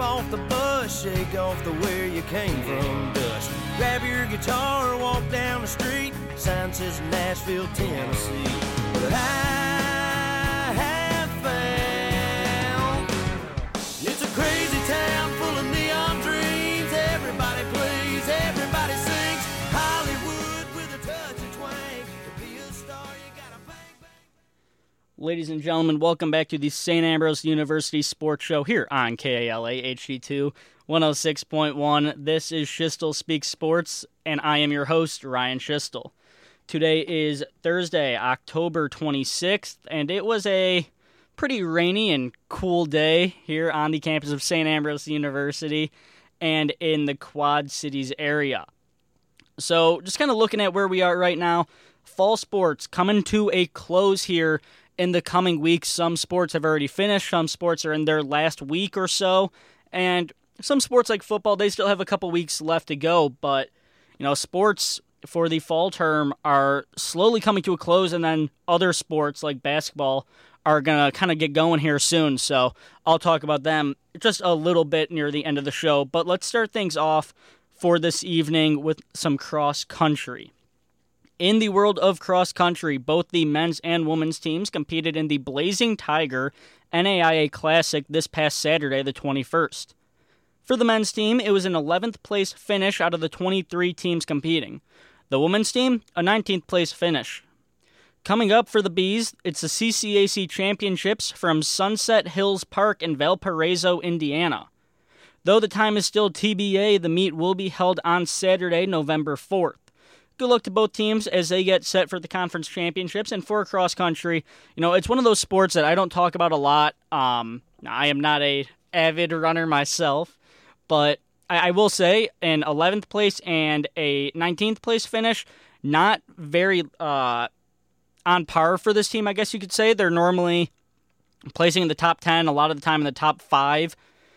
Off the bus, shake off the where you came from dust. Grab your guitar, walk down the street. Sign says Nashville, Tennessee. But I Ladies and gentlemen, welcome back to the St. Ambrose University Sports Show here on KALA HD2 106.1. This is Schiestel Speaks Sports, and I am your host, Ryan Schiestel. Today is Thursday, October 26th, and it was a pretty rainy and cool day here on the campus of St. Ambrose University and in the Quad Cities area. So, just kind of looking at where we are right now, fall sports coming to a close here in the coming weeks. Some sports have already finished, some sports are in their last week or so, and some sports like football, they still have a couple weeks left to go, but you know, sports for the fall term are slowly coming to a close, and then other sports like basketball are going to kind of get going here soon. So I'll talk about them just a little bit near the end of the show. But let's start things off for this evening with some cross country. In the world of cross country, both the men's and women's teams competed in the Blazing Tiger NAIA Classic this past Saturday, the 21st. For the men's team, it was an 11th place finish out of the 23 teams competing. The women's team, a 19th place finish. Coming up for the Bees, it's the CCAC Championships from Sunset Hills Park in Valparaiso, Indiana. Though the time is still TBA, the meet will be held on Saturday, November 4th. Good luck to both teams as they get set for the conference championships and for cross country. You know, it's one of those sports that I don't talk about a lot. Um, I am not a avid runner myself, but I, I will say an 11th place and a 19th place finish, not very uh, on par for this team, I guess you could say. They're normally placing in the top 10, a lot of the time in the top five.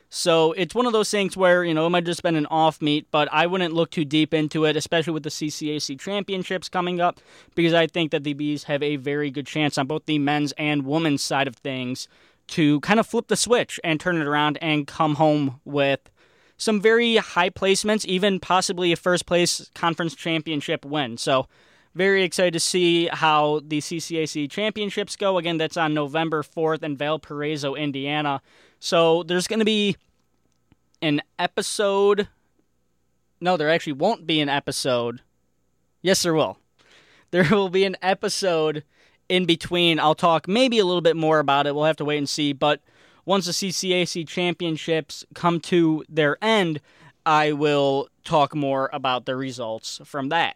So it's one of those things where, you know, it might just been an off meet, but I wouldn't look too deep into it, especially with the CCAC championships coming up, because I think that the Bees have a very good chance on both the men's and women's side of things to kind of flip the switch and turn it around and come home with some very high placements, even possibly a first place conference championship win. So very excited to see how the CCAC championships go. Again, that's on November 4th in Valparaiso, Indiana. So there's going to be an episode. No, there actually won't be an episode. Yes, there will. There will be an episode in between. I'll talk maybe a little bit more about it. We'll have to wait and see. But once the CCAC championships come to their end, I will talk more about the results from that.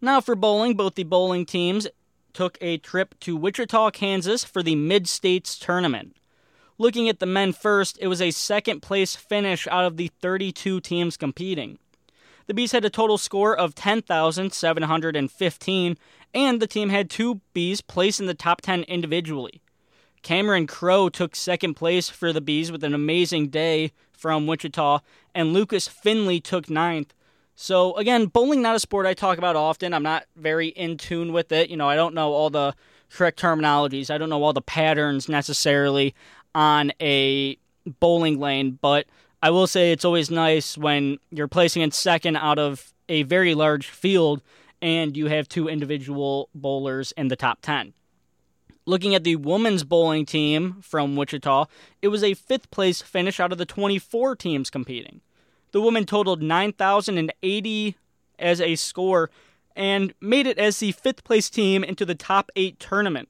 Now for bowling, both the bowling teams took a trip to Wichita, Kansas for the Mid States tournament. Looking at the men first, it was a second place finish out of the 32 teams competing. The Bees had a total score of 10,715, and the team had two Bees placed in the top 10 individually. Cameron Crow took second place for the Bees with an amazing day from Wichita, and Lucas Finley took ninth. So, again, bowling not a sport I talk about often. I'm not very in tune with it. You know, I don't know all the correct terminologies, I don't know all the patterns necessarily on a bowling lane, but I will say it's always nice when you're placing in second out of a very large field and you have two individual bowlers in the top 10. Looking at the women's bowling team from Wichita, it was a fifth place finish out of the 24 teams competing. The women totaled 9,080 as a score and made it as the fifth place team into the top eight tournament.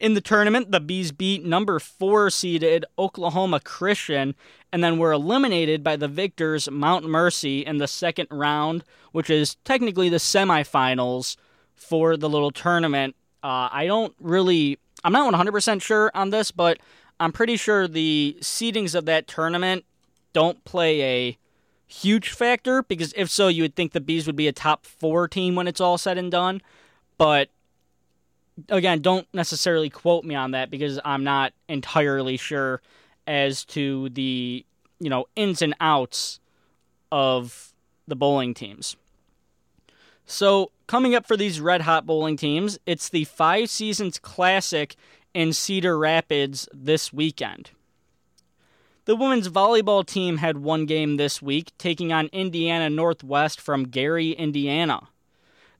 In the tournament, the Bees beat number four seeded Oklahoma Christian and then were eliminated by the victors Mount Mercy in the second round, which is technically the semifinals for the little tournament. Uh, I don't really, I'm not 100% sure on this, but I'm pretty sure the seedings of that tournament don't play a huge factor because if so, you would think the Bees would be a top four team when it's all said and done. But again, don't necessarily quote me on that because I'm not entirely sure as to the you know ins and outs of the bowling teams. So coming up for these red hot bowling teams, it's the Five Seasons Classic in Cedar Rapids this weekend. The women's volleyball team had one game this week, taking on Indiana Northwest from Gary, Indiana.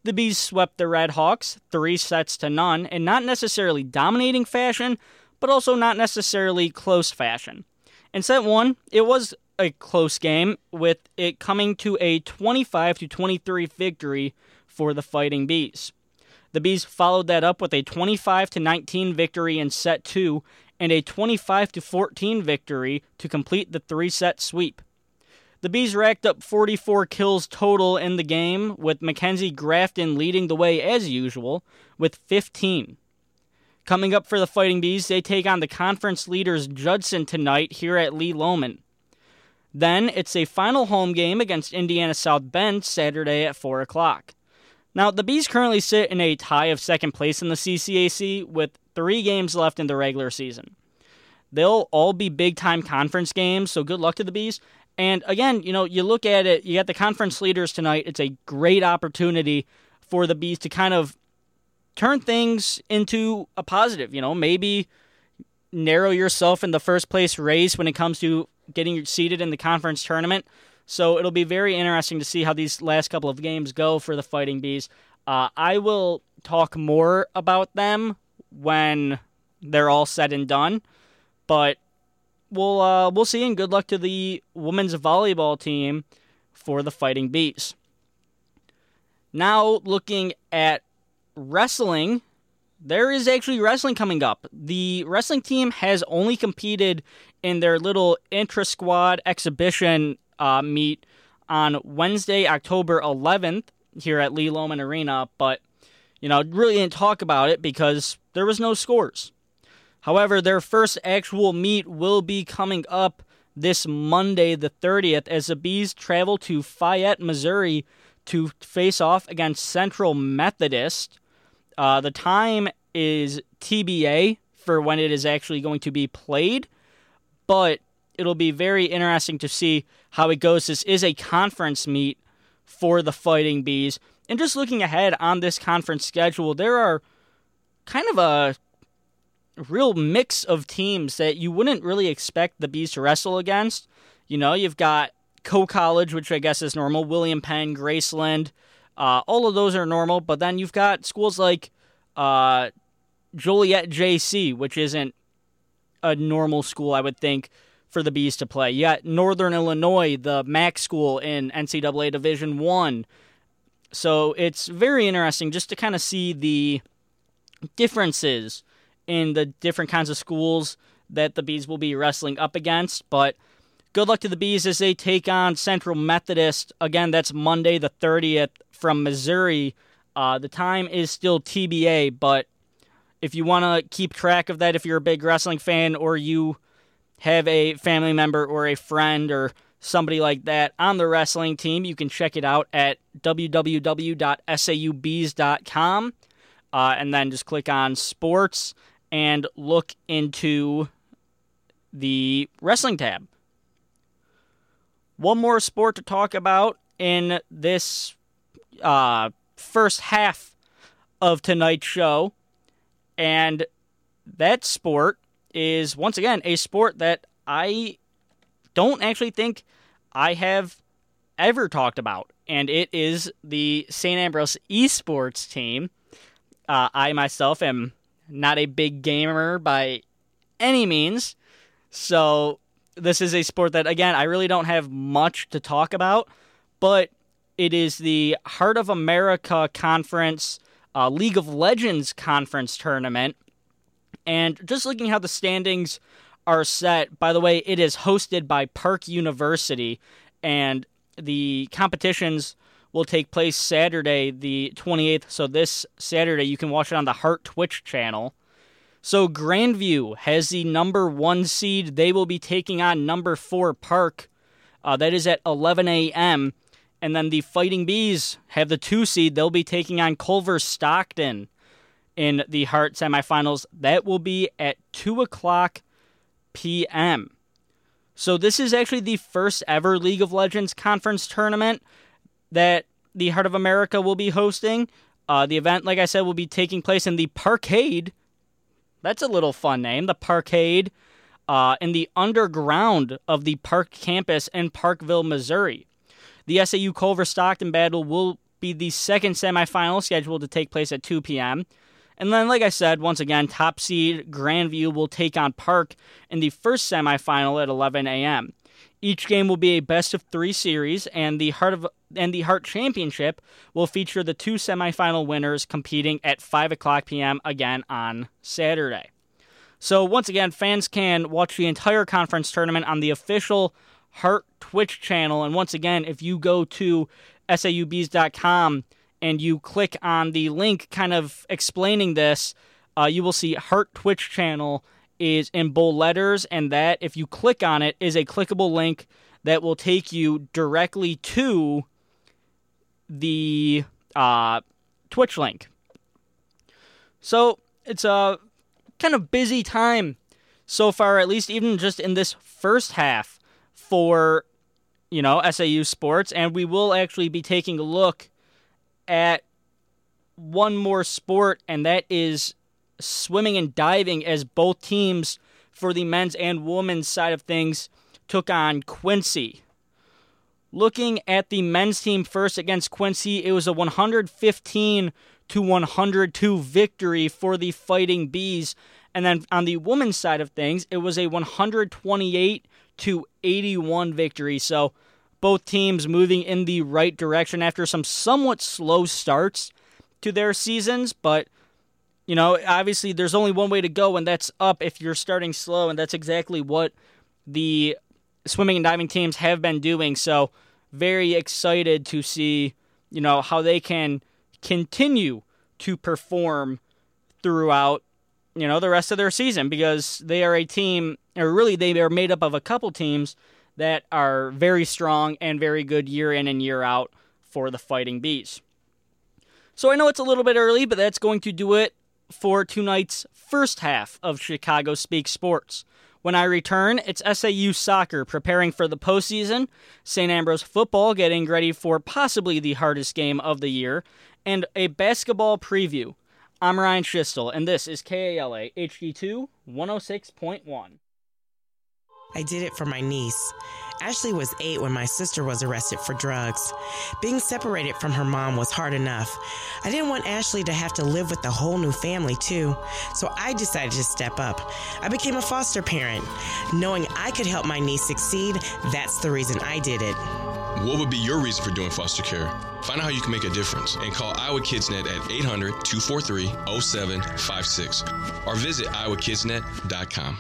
The Bees swept the Red Hawks three sets to none in not necessarily dominating fashion, but also not necessarily close fashion. In set one, it was a close game, with it coming to a 25 to 23 victory for the Fighting Bees. The Bees followed that up with a 25 to 19 victory in set 2 and a 25 to 14 victory to complete the three-set sweep. The Bees racked up 44 kills total in the game, with Mackenzie Grafton leading the way as usual with 15. Coming up for the Fighting Bees, they take on the conference leaders Judson tonight here at Lee Lohman. Then it's a final home game against Indiana South Bend Saturday at 4 o'clock. Now, the Bees currently sit in a tie of second place in the CCAC with three games left in the regular season. They'll all be big time conference games, so good luck to the Bees. And again, you know, you look at it, you got the conference leaders tonight. It's a great opportunity for the Bees to kind of turn things into a positive. You know, maybe narrow yourself in the first place race when it comes to getting seated in the conference tournament. So it'll be very interesting to see how these last couple of games go for the Fighting Bees. Uh, I will talk more about them when they're all said and done, but we'll uh, we'll see. And good luck to the women's volleyball team for the Fighting Bees. Now looking at wrestling, there is actually wrestling coming up. The wrestling team has only competed in their little intra squad exhibition uh, meet on Wednesday, October 11th, here at Lee Lohman Arena, but you know, really didn't talk about it because there was no scores. However, their first actual meet will be coming up this Monday, the 30th, as the Bees travel to Fayette, Missouri to face off against Central Methodist. Uh, the time is TBA for when it is actually going to be played, but it'll be very interesting to see how it goes. This is a conference meet for the Fighting Bees. And just looking ahead on this conference schedule, there are kind of a real mix of teams that you wouldn't really expect the Bees to wrestle against. You know, you've got Coe College, which I guess is normal, William Penn, Graceland. Uh, all of those are normal, but then you've got schools like uh, Joliet JC, which isn't a normal school, I would think, for the Bees to play. You got Northern Illinois, the MAC school in NCAA Division One. So it's very interesting just to kind of see the differences in the different kinds of schools that the Bees will be wrestling up against. But good luck to the Bees as they take on Central Methodist. Again, that's Monday the 30th from Missouri. Uh, the time is still TBA, but if you want to keep track of that, if you're a big wrestling fan or you have a family member or a friend or somebody like that on the wrestling team, you can check it out at www.saubees.com uh, and then just click on sports and look into the wrestling tab. One more sport to talk about in this uh, first half of tonight's show, and that sport is once again a sport that I don't actually think I have ever talked about, and it is the St. Ambrose esports team. Uh, I myself am not a big gamer by any means. So this is a sport that again I really don't have much to talk about, but it is the Heart of America Conference uh, League of Legends Conference tournament, and just looking how the standings are set. By the way, it is hosted by Park University, and the competitions will take place Saturday, the 28th. So this Saturday, you can watch it on the Heart Twitch channel. So Grandview has the number one seed. They will be taking on number four Park. Uh, that is at 11 a.m. And then the Fighting Bees have the two seed. They'll be taking on Culver Stockton in the Heart semifinals. That will be at 2 o'clock p.m. So this is actually the first ever League of Legends conference tournament that the Heart of America will be hosting. Uh, the event, like I said, will be taking place in the Parkade. That's a little fun name, the Parkade. uh, in the underground of the Park campus in Parkville, Missouri. The SAU Culver Stockton battle will be the second semifinal scheduled to take place at 2 p.m. And then, like I said, once again, top seed Grandview will take on Park in the first semifinal at 11 a.m. Each game will be a best of three series, and the Heart of and the Heart Championship will feature the two semifinal winners competing at 5 o'clock p.m. again on Saturday. So once again, fans can watch the entire conference tournament on the official Heart Twitch channel. And once again, if you go to saubees.com and you click on the link kind of explaining this, uh, you will see Heart Twitch channel is in bold letters, and that if you click on it is a clickable link that will take you directly to the uh, Twitch link. So it's a kind of busy time so far, at least even just in this first half for you know SAU sports, and we will actually be taking a look at one more sport, and that is swimming and diving, as both teams for the men's and women's side of things took on Quincy. Looking at the men's team first against Quincy, it was a 115 to 102 victory for the Fighting Bees. And then on the women's side of things, it was a 128 to 81 victory. So both teams moving in the right direction after some somewhat slow starts to their seasons, but you know, obviously there's only one way to go and that's up if you're starting slow and that's exactly what the swimming and diving teams have been doing. So, very excited to see, you know, how they can continue to perform throughout, you know, the rest of their season because they are a team or really they are made up of a couple teams that are very strong and very good year in and year out for the Fighting Bees. So I know it's a little bit early, but that's going to do it for tonight's first half of Schiestel Speak Sports. When I return, it's SAU soccer preparing for the postseason, St. Ambrose football getting ready for possibly the hardest game of the year, and a basketball preview. I'm Ryan Schiestel, and this is KALA HD2 106.1. I did it for my niece. Ashley was eight when my sister was arrested for drugs. Being separated from her mom was hard enough. I didn't want Ashley to have to live with a whole new family, too, so I decided to step up. I became a foster parent. Knowing I could help my niece succeed, that's the reason I did it. What would be your reason for doing foster care? Find out how you can make a difference and call Iowa KidsNet at 800 243 0756 or visit iowakidsnet.com.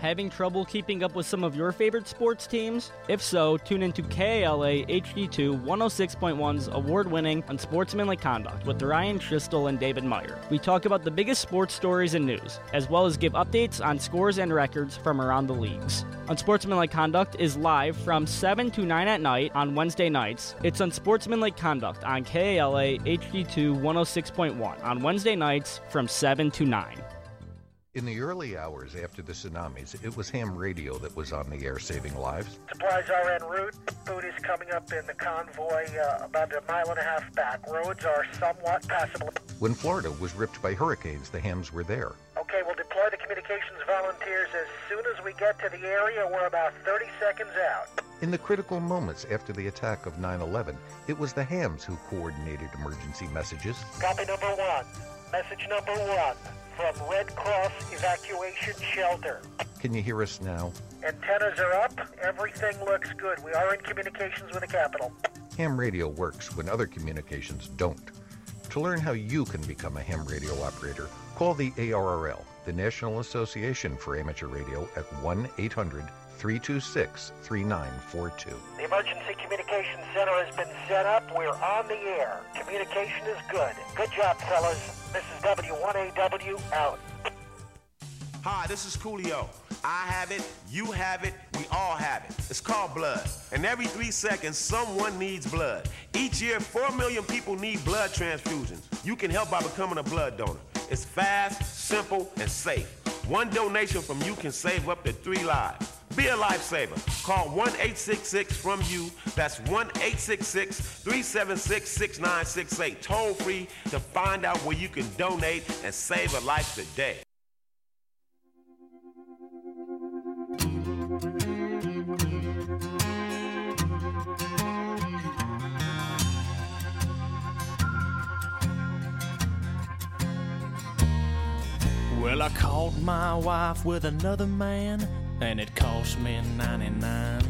Having trouble keeping up with some of your favorite sports teams? If so, tune into KALA HD2 106.1's award winning Unsportsmanlike Conduct with Ryan Schiestel and David Meyer. We talk about the biggest sports stories and news, as well as give updates on scores and records from around the leagues. Unsportsmanlike Conduct is live from 7 to 9 at night on Wednesday nights. It's Unsportsmanlike Conduct on KALA HD2 106.1 on Wednesday nights from 7 to 9. In the early hours after the tsunamis, it was ham radio that was on the air saving lives. Supplies are en route. Food is coming up in the convoy uh, about a mile and a half back. Roads are somewhat passable. When Florida was ripped by hurricanes, the hams were there. Okay, we'll deploy the communications volunteers as soon as we get to the area. We're about 30 seconds out. In the critical moments after the attack of 9 11, it was the hams who coordinated emergency messages. Copy number one. Message number one from Red Cross Evacuation Shelter. Can you hear us now? Antennas are up. Everything looks good. We are in communications with the capital. Ham radio works when other communications don't. To learn how you can become a ham radio operator, call the ARRL, the National Association for Amateur Radio, at 1 800 326 3942. The Emergency Communications Center has been set up. We're on the air. Communication is good. Good job, fellas. This is W1AW out. Hi, this is Coolio. I have it, you have it, we all have it. It's called blood. And every three seconds, someone needs blood. Each year, 4 million people need blood transfusions. You can help by becoming a blood donor. It's fast, simple, and safe. One donation from you can save up to three lives. Be a lifesaver. Call 1 866 from you. That's 1 866 376 6968. Toll free to find out where you can donate and save a life today. Well, I caught my wife with another man and it cost me 99.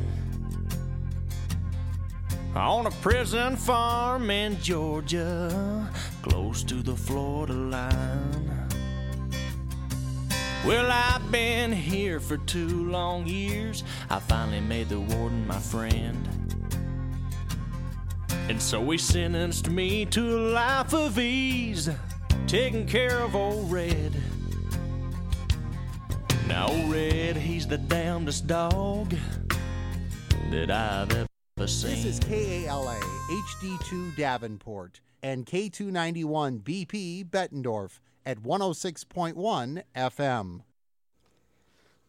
On a prison farm in Georgia, close to the Florida line. Well, I've been here for two long years. I finally made the warden my friend. And so he sentenced me to a life of ease, taking care of old Red. Now, Red, he's the damnedest dog that I've ever seen. This is KALA HD2 Davenport and K291 BP Bettendorf at 106.1 FM.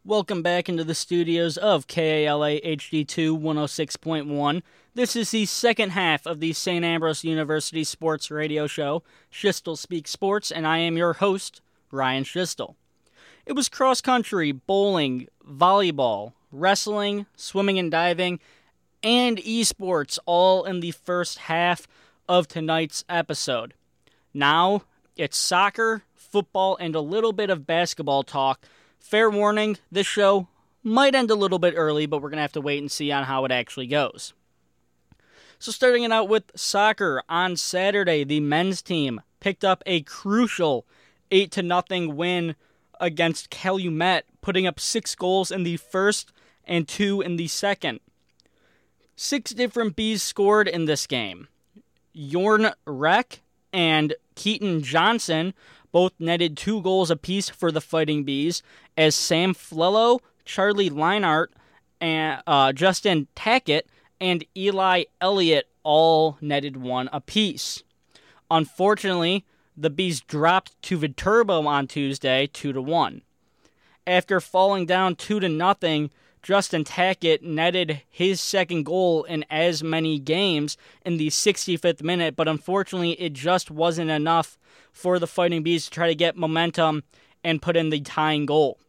Welcome back into the studios of KALA HD2 106.1. This is the second half of the St. Ambrose University Sports Radio Show, Schiestel Speaks Sports, and I am your host, Ryan Schiestel. It was cross country, bowling, volleyball, wrestling, swimming and diving, and esports all in the first half of tonight's episode. Now it's soccer, football, and a little bit of basketball talk. Fair warning, this show might end a little bit early, but we're going to have to wait and see on how it actually goes. So, starting it out with soccer on Saturday, the men's team picked up a crucial 8 to nothing win against Calumet, putting up six goals in the first and two in the second. Six different Bees scored in this game. Yorn Reck and Keaton Johnson both netted two goals apiece for the Fighting Bees, as Sam Flello, Charlie Leinart, and uh, Justin Tackett, and Eli Elliott all netted one apiece. Unfortunately, the Bees dropped to Viterbo on Tuesday, two to one. After falling down two to nothing, Justin Tackett netted his second goal in as many games in the 65th minute, but unfortunately, it just wasn't enough for the Fighting Bees to try to get momentum and put in the tying goal.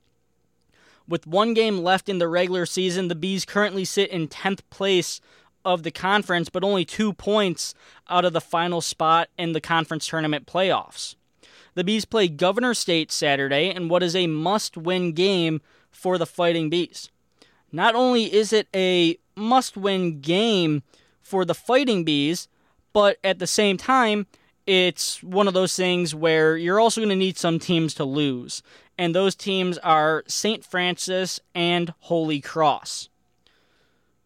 With one game left in the regular season, the Bees currently sit in 10th place of the conference, but only two points out of the final spot in the conference tournament playoffs. The Bees play Governor State Saturday in what is a must win game for the Fighting Bees. Not only is it a must win game for the Fighting Bees, but at the same time, it's one of those things where you're also going to need some teams to lose. And those teams are St. Francis and Holy Cross.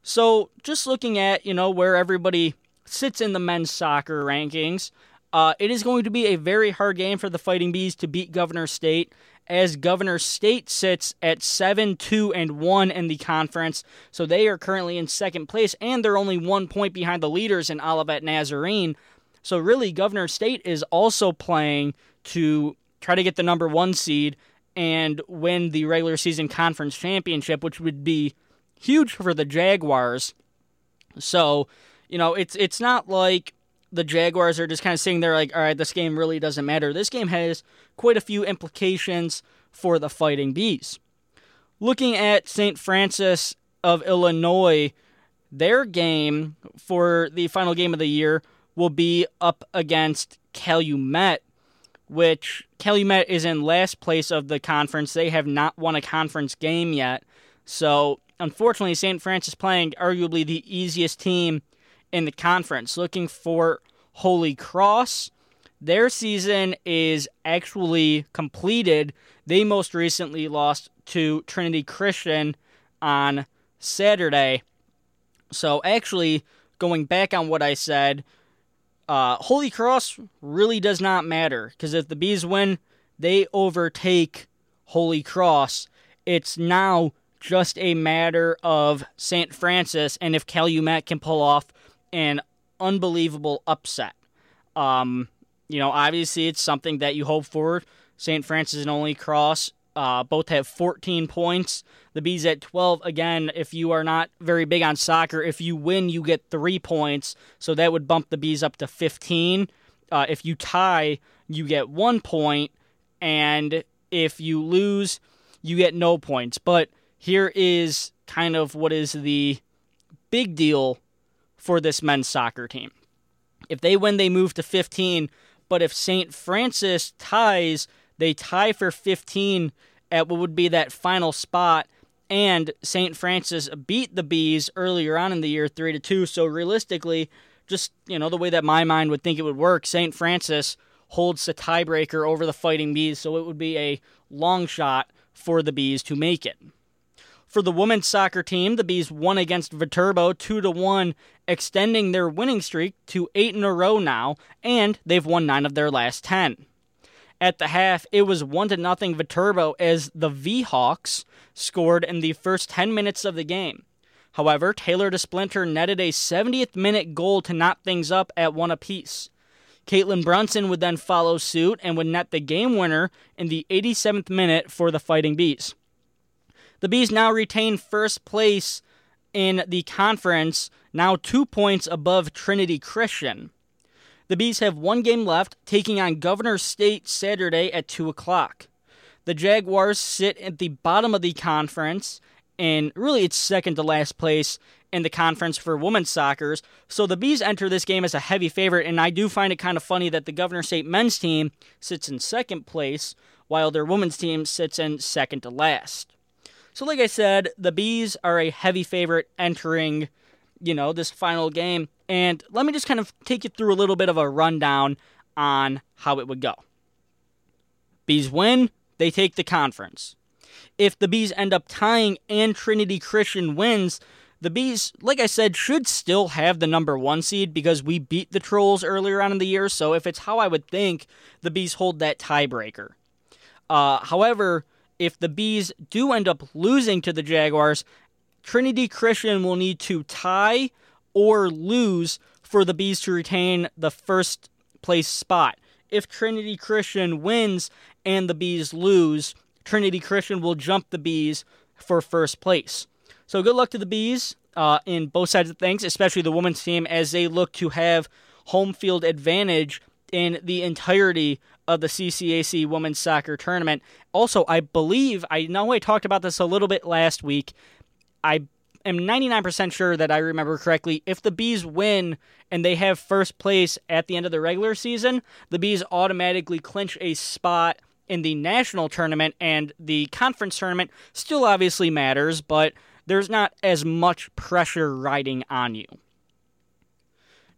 So, just looking at, you know, where everybody sits in the men's soccer rankings, uh, it is going to be a very hard game for the Fighting Bees to beat Governor State as Governor State sits at 7 2 and 1 in the conference. So they are currently in second place, and they're only one point behind the leaders in Olivet Nazarene. So really, Governor State is also playing to try to get the number one seed and win the regular season conference championship, which would be huge for the Jaguars. So, you know, it's it's not like the Jaguars are just kind of sitting there like, all right, this game really doesn't matter. This game has quite a few implications for the Fighting Bees. Looking at St. Francis of Illinois, their game for the final game of the year will be up against Calumet, which Calumet is in last place of the conference. They have not won a conference game yet. So, unfortunately, St. Francis playing arguably the easiest team in the conference. Looking for Holy Cross. Their season is actually completed. They most recently lost to Trinity Christian on Saturday. So, actually, going back on what I said, uh, Holy Cross really does not matter because if the Bees win, they overtake Holy Cross. It's now just a matter of St. Francis and if Calumet can pull off an unbelievable upset. Um, you know, obviously it's something that you hope for. St. Francis and Holy Cross uh, both have 14 points. The Bees at 12. Again, if you are not very big on soccer, if you win, you get three points. So that would bump the Bees up to 15. Uh, if you tie, you get one point. And if you lose, you get no points. But here is kind of what is the big deal for this men's soccer team. If they win, they move to 15. But if St. Francis ties, They tie for 15 at what would be that final spot. And St. Francis beat the Bees earlier on in the year 3 to 2. So realistically, just you know the way that my mind would think it would work, St. Francis holds the tiebreaker over the Fighting Bees, so it would be a long shot for the Bees to make it. For the women's soccer team, the Bees won against Viterbo 2 to 1, extending their winning streak to 8 in a row now, and they've won 9 of their last 10. At the half, it was 1 to nothing Viterbo as the V-Hawks scored in the first 10 minutes of the game. However, Taylor DeSplinter netted a 70th minute goal to knot things up at one apiece. Caitlin Brunson would then follow suit and would net the game winner in the 87th minute for the Fighting Bees. The Bees now retain first place in the conference, now two points above Trinity Christian. The Bees have one game left, taking on Governor State Saturday at 2 o'clock. The Jaguars sit at the bottom of the conference, and really it's second to last place in the conference for women's soccer. So the Bees enter this game as a heavy favorite, and I do find it kind of funny that the Governor State men's team sits in second place, while their women's team sits in second to last. So, like I said, the Bees are a heavy favorite entering, you know, this final game. And let me just kind of take you through a little bit of a rundown on how it would go. Bees win, they take the conference. If the Bees end up tying and Trinity Christian wins, the Bees, like I said, should still have the number one seed because we beat the Trolls earlier on in the year. So if it's how I would think, the Bees hold that tiebreaker. Uh, however, if the Bees do end up losing to the Jaguars, Trinity Christian will need to tie or lose for the Bees to retain the first place spot. If Trinity Christian wins and the Bees lose, Trinity Christian will jump the Bees for first place. So good luck to the Bees uh, in both sides of things, especially the women's team, as they look to have home field advantage in the entirety of the CCAC Women's Soccer Tournament. Also, I believe, I know I talked about this a little bit last week. I am 99% sure that I remember correctly. If the Bees win and they have first place at the end of the regular season, the Bees automatically clinch a spot in the national tournament, and the conference tournament still obviously matters, but there's not as much pressure riding on you.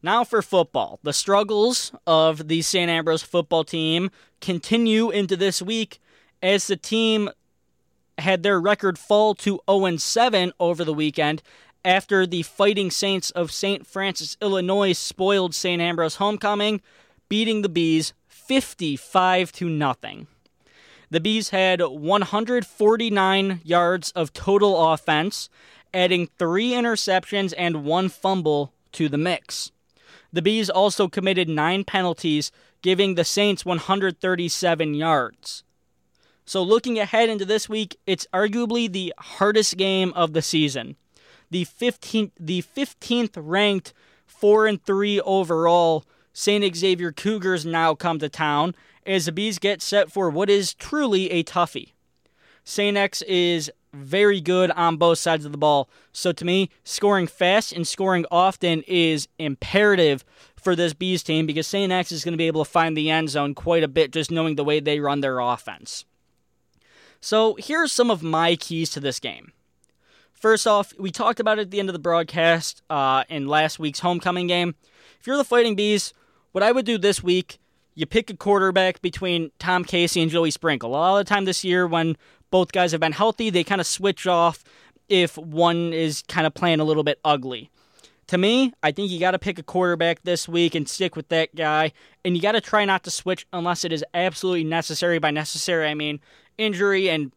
Now for football. The struggles of the St. Ambrose football team continue into this week as the team had their record fall to 0 7 over the weekend after the Fighting Saints of St. Francis, Illinois spoiled St. Ambrose homecoming, beating the Bees 55 to nothing. The Bees had 149 yards of total offense, adding three interceptions and one fumble to the mix. The Bees also committed nine penalties, giving the Saints 137 yards. So, looking ahead into this week, it's arguably the hardest game of the season. The 15th, the 15th ranked 4 and 3 overall St. Xavier Cougars now come to town as the Bees get set for what is truly a toughie. St. X is very good on both sides of the ball. So to me, scoring fast and scoring often is imperative for this Bees team because St. X is going to be able to find the end zone quite a bit just knowing the way they run their offense. So here are some of my keys to this game. First off, we talked about it at the end of the broadcast uh, in last week's homecoming game. If you're the Fighting Bees, what I would do this week, you pick a quarterback between Tom Casey and Joey Sprinkle. A lot of the time this year, when both guys have been healthy, they kind of switch off if one is kind of playing a little bit ugly. To me, I think you got to pick a quarterback this week and stick with that guy. And you got to try not to switch unless it is absolutely necessary. By necessary, I mean injury and,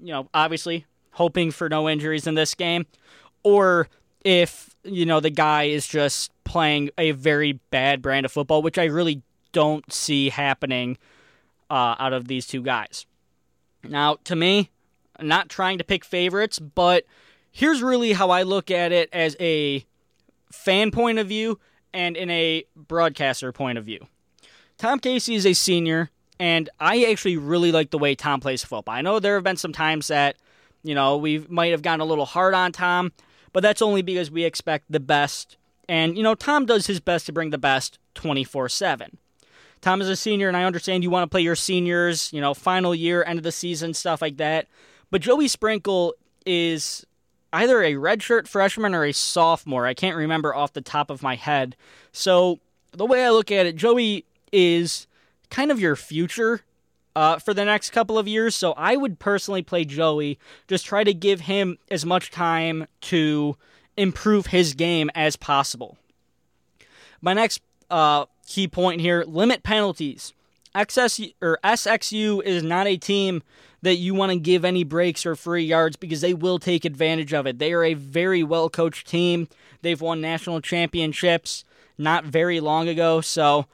you know, obviously hoping for no injuries in this game. Or if, you know, the guy is just playing a very bad brand of football, which I really don't see happening uh, out of these two guys. Now, to me, I'm not trying to pick favorites, but here's really how I look at it as a fan point of view and in a broadcaster point of view. Tom Casey is a senior, and I actually really like the way Tom plays football. I know there have been some times that, you know, we might have gotten a little hard on Tom, but that's only because we expect the best and, you know, Tom does his best to bring the best 24 7. Tom is a senior, and I understand you want to play your seniors, you know, final year, end of the season, stuff like that. But Joey Sprinkle is either a redshirt freshman or a sophomore. I can't remember off the top of my head. So the way I look at it, Joey is kind of your future uh, for the next couple of years. So I would personally play Joey, just try to give him as much time to improve his game as possible. My next uh, key point here limit penalties. XS or SXU is not a team that you want to give any breaks or free yards because they will take advantage of it. They are a very well coached team. They've won national championships not very long ago. So,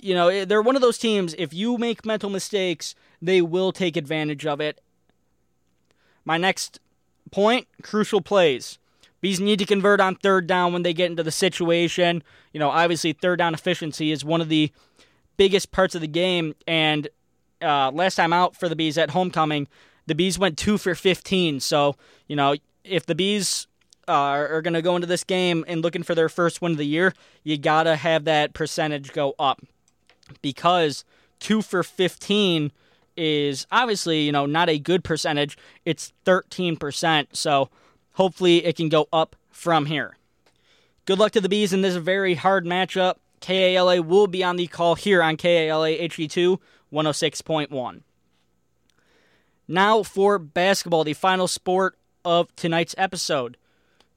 you know, eh, they're one of those teams, if you make mental mistakes, they will take advantage of it. My next point crucial plays. Bees need to convert on third down when they get into the situation. You know, obviously, third down efficiency is one of the biggest parts of the game. And uh, last time out for the Bees at homecoming, the Bees went two for 15. So, you know, if the Bees uh, are going to go into this game and looking for their first win of the year, you got to have that percentage go up because two for 15 is obviously, you know, not a good percentage. It's 13%. So hopefully it can go up from here. Good luck to the Bees in this very hard matchup. KALA will be on the call here on KALA HD2 106.1. Now for basketball, the final sport of tonight's episode.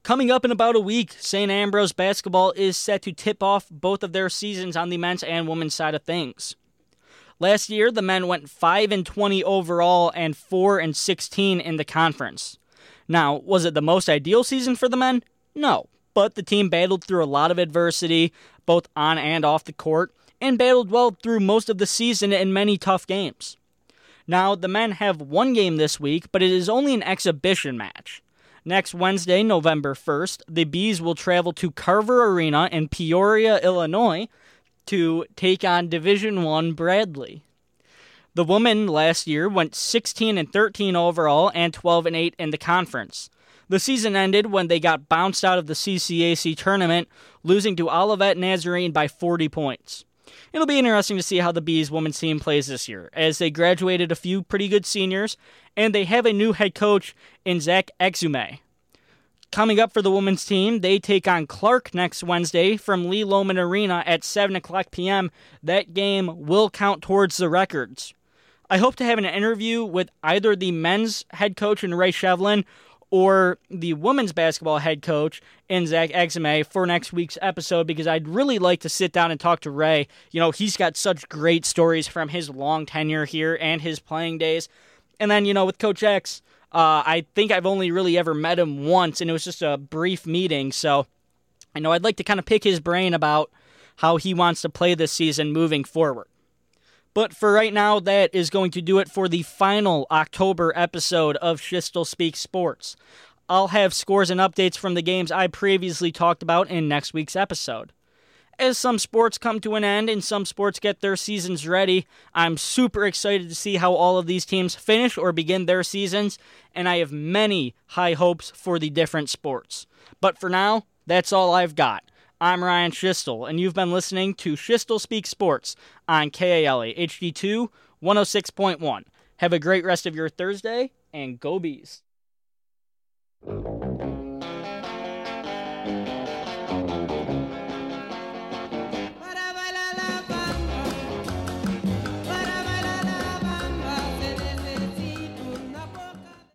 Coming up in about a week, St. Ambrose basketball is set to tip off both of their seasons on the men's and women's side of things. Last year, the men went 5 and 20 overall and 4 and 16 in the conference. Now, was it the most ideal season for the men? No, but the team battled through a lot of adversity, both on and off the court, and battled well through most of the season in many tough games. Now, the men have one game this week, but it is only an exhibition match. Next Wednesday, November 1st, the Bees will travel to Carver Arena in Peoria, Illinois to take on Division 1 Bradley. The women last year went 16 and 13 overall and 12 and 8 in the conference. The season ended when they got bounced out of the CCAC tournament, losing to Olivet Nazarene by 40 points. It'll be interesting to see how the Bees women's team plays this year, as they graduated a few pretty good seniors, and they have a new head coach in Zach Exume. Coming up for the women's team, they take on Clark next Wednesday from Lee Lohman Arena at 7 o'clock p.m. That game will count towards the records. I hope to have an interview with either the men's head coach in Ray Shovlin or the women's basketball head coach in Zach Exume for next week's episode because I'd really like to sit down and talk to Ray. You know, he's got such great stories from his long tenure here and his playing days. And then, you know, with Coach X, uh, I think I've only really ever met him once, and it was just a brief meeting. So I know I'd like to kind of pick his brain about how he wants to play this season moving forward. But for right now, that is going to do it for the final October episode of Schiestel Speaks Sports. I'll have scores and updates from the games I previously talked about in next week's episode. As some sports come to an end and some sports get their seasons ready, I'm super excited to see how all of these teams finish or begin their seasons, and I have many high hopes for the different sports. But for now, that's all I've got. I'm Ryan Schiestel, and you've been listening to Schiestel Speak Sports on KALA HD2 106.1. Have a great rest of your Thursday, and go Bees.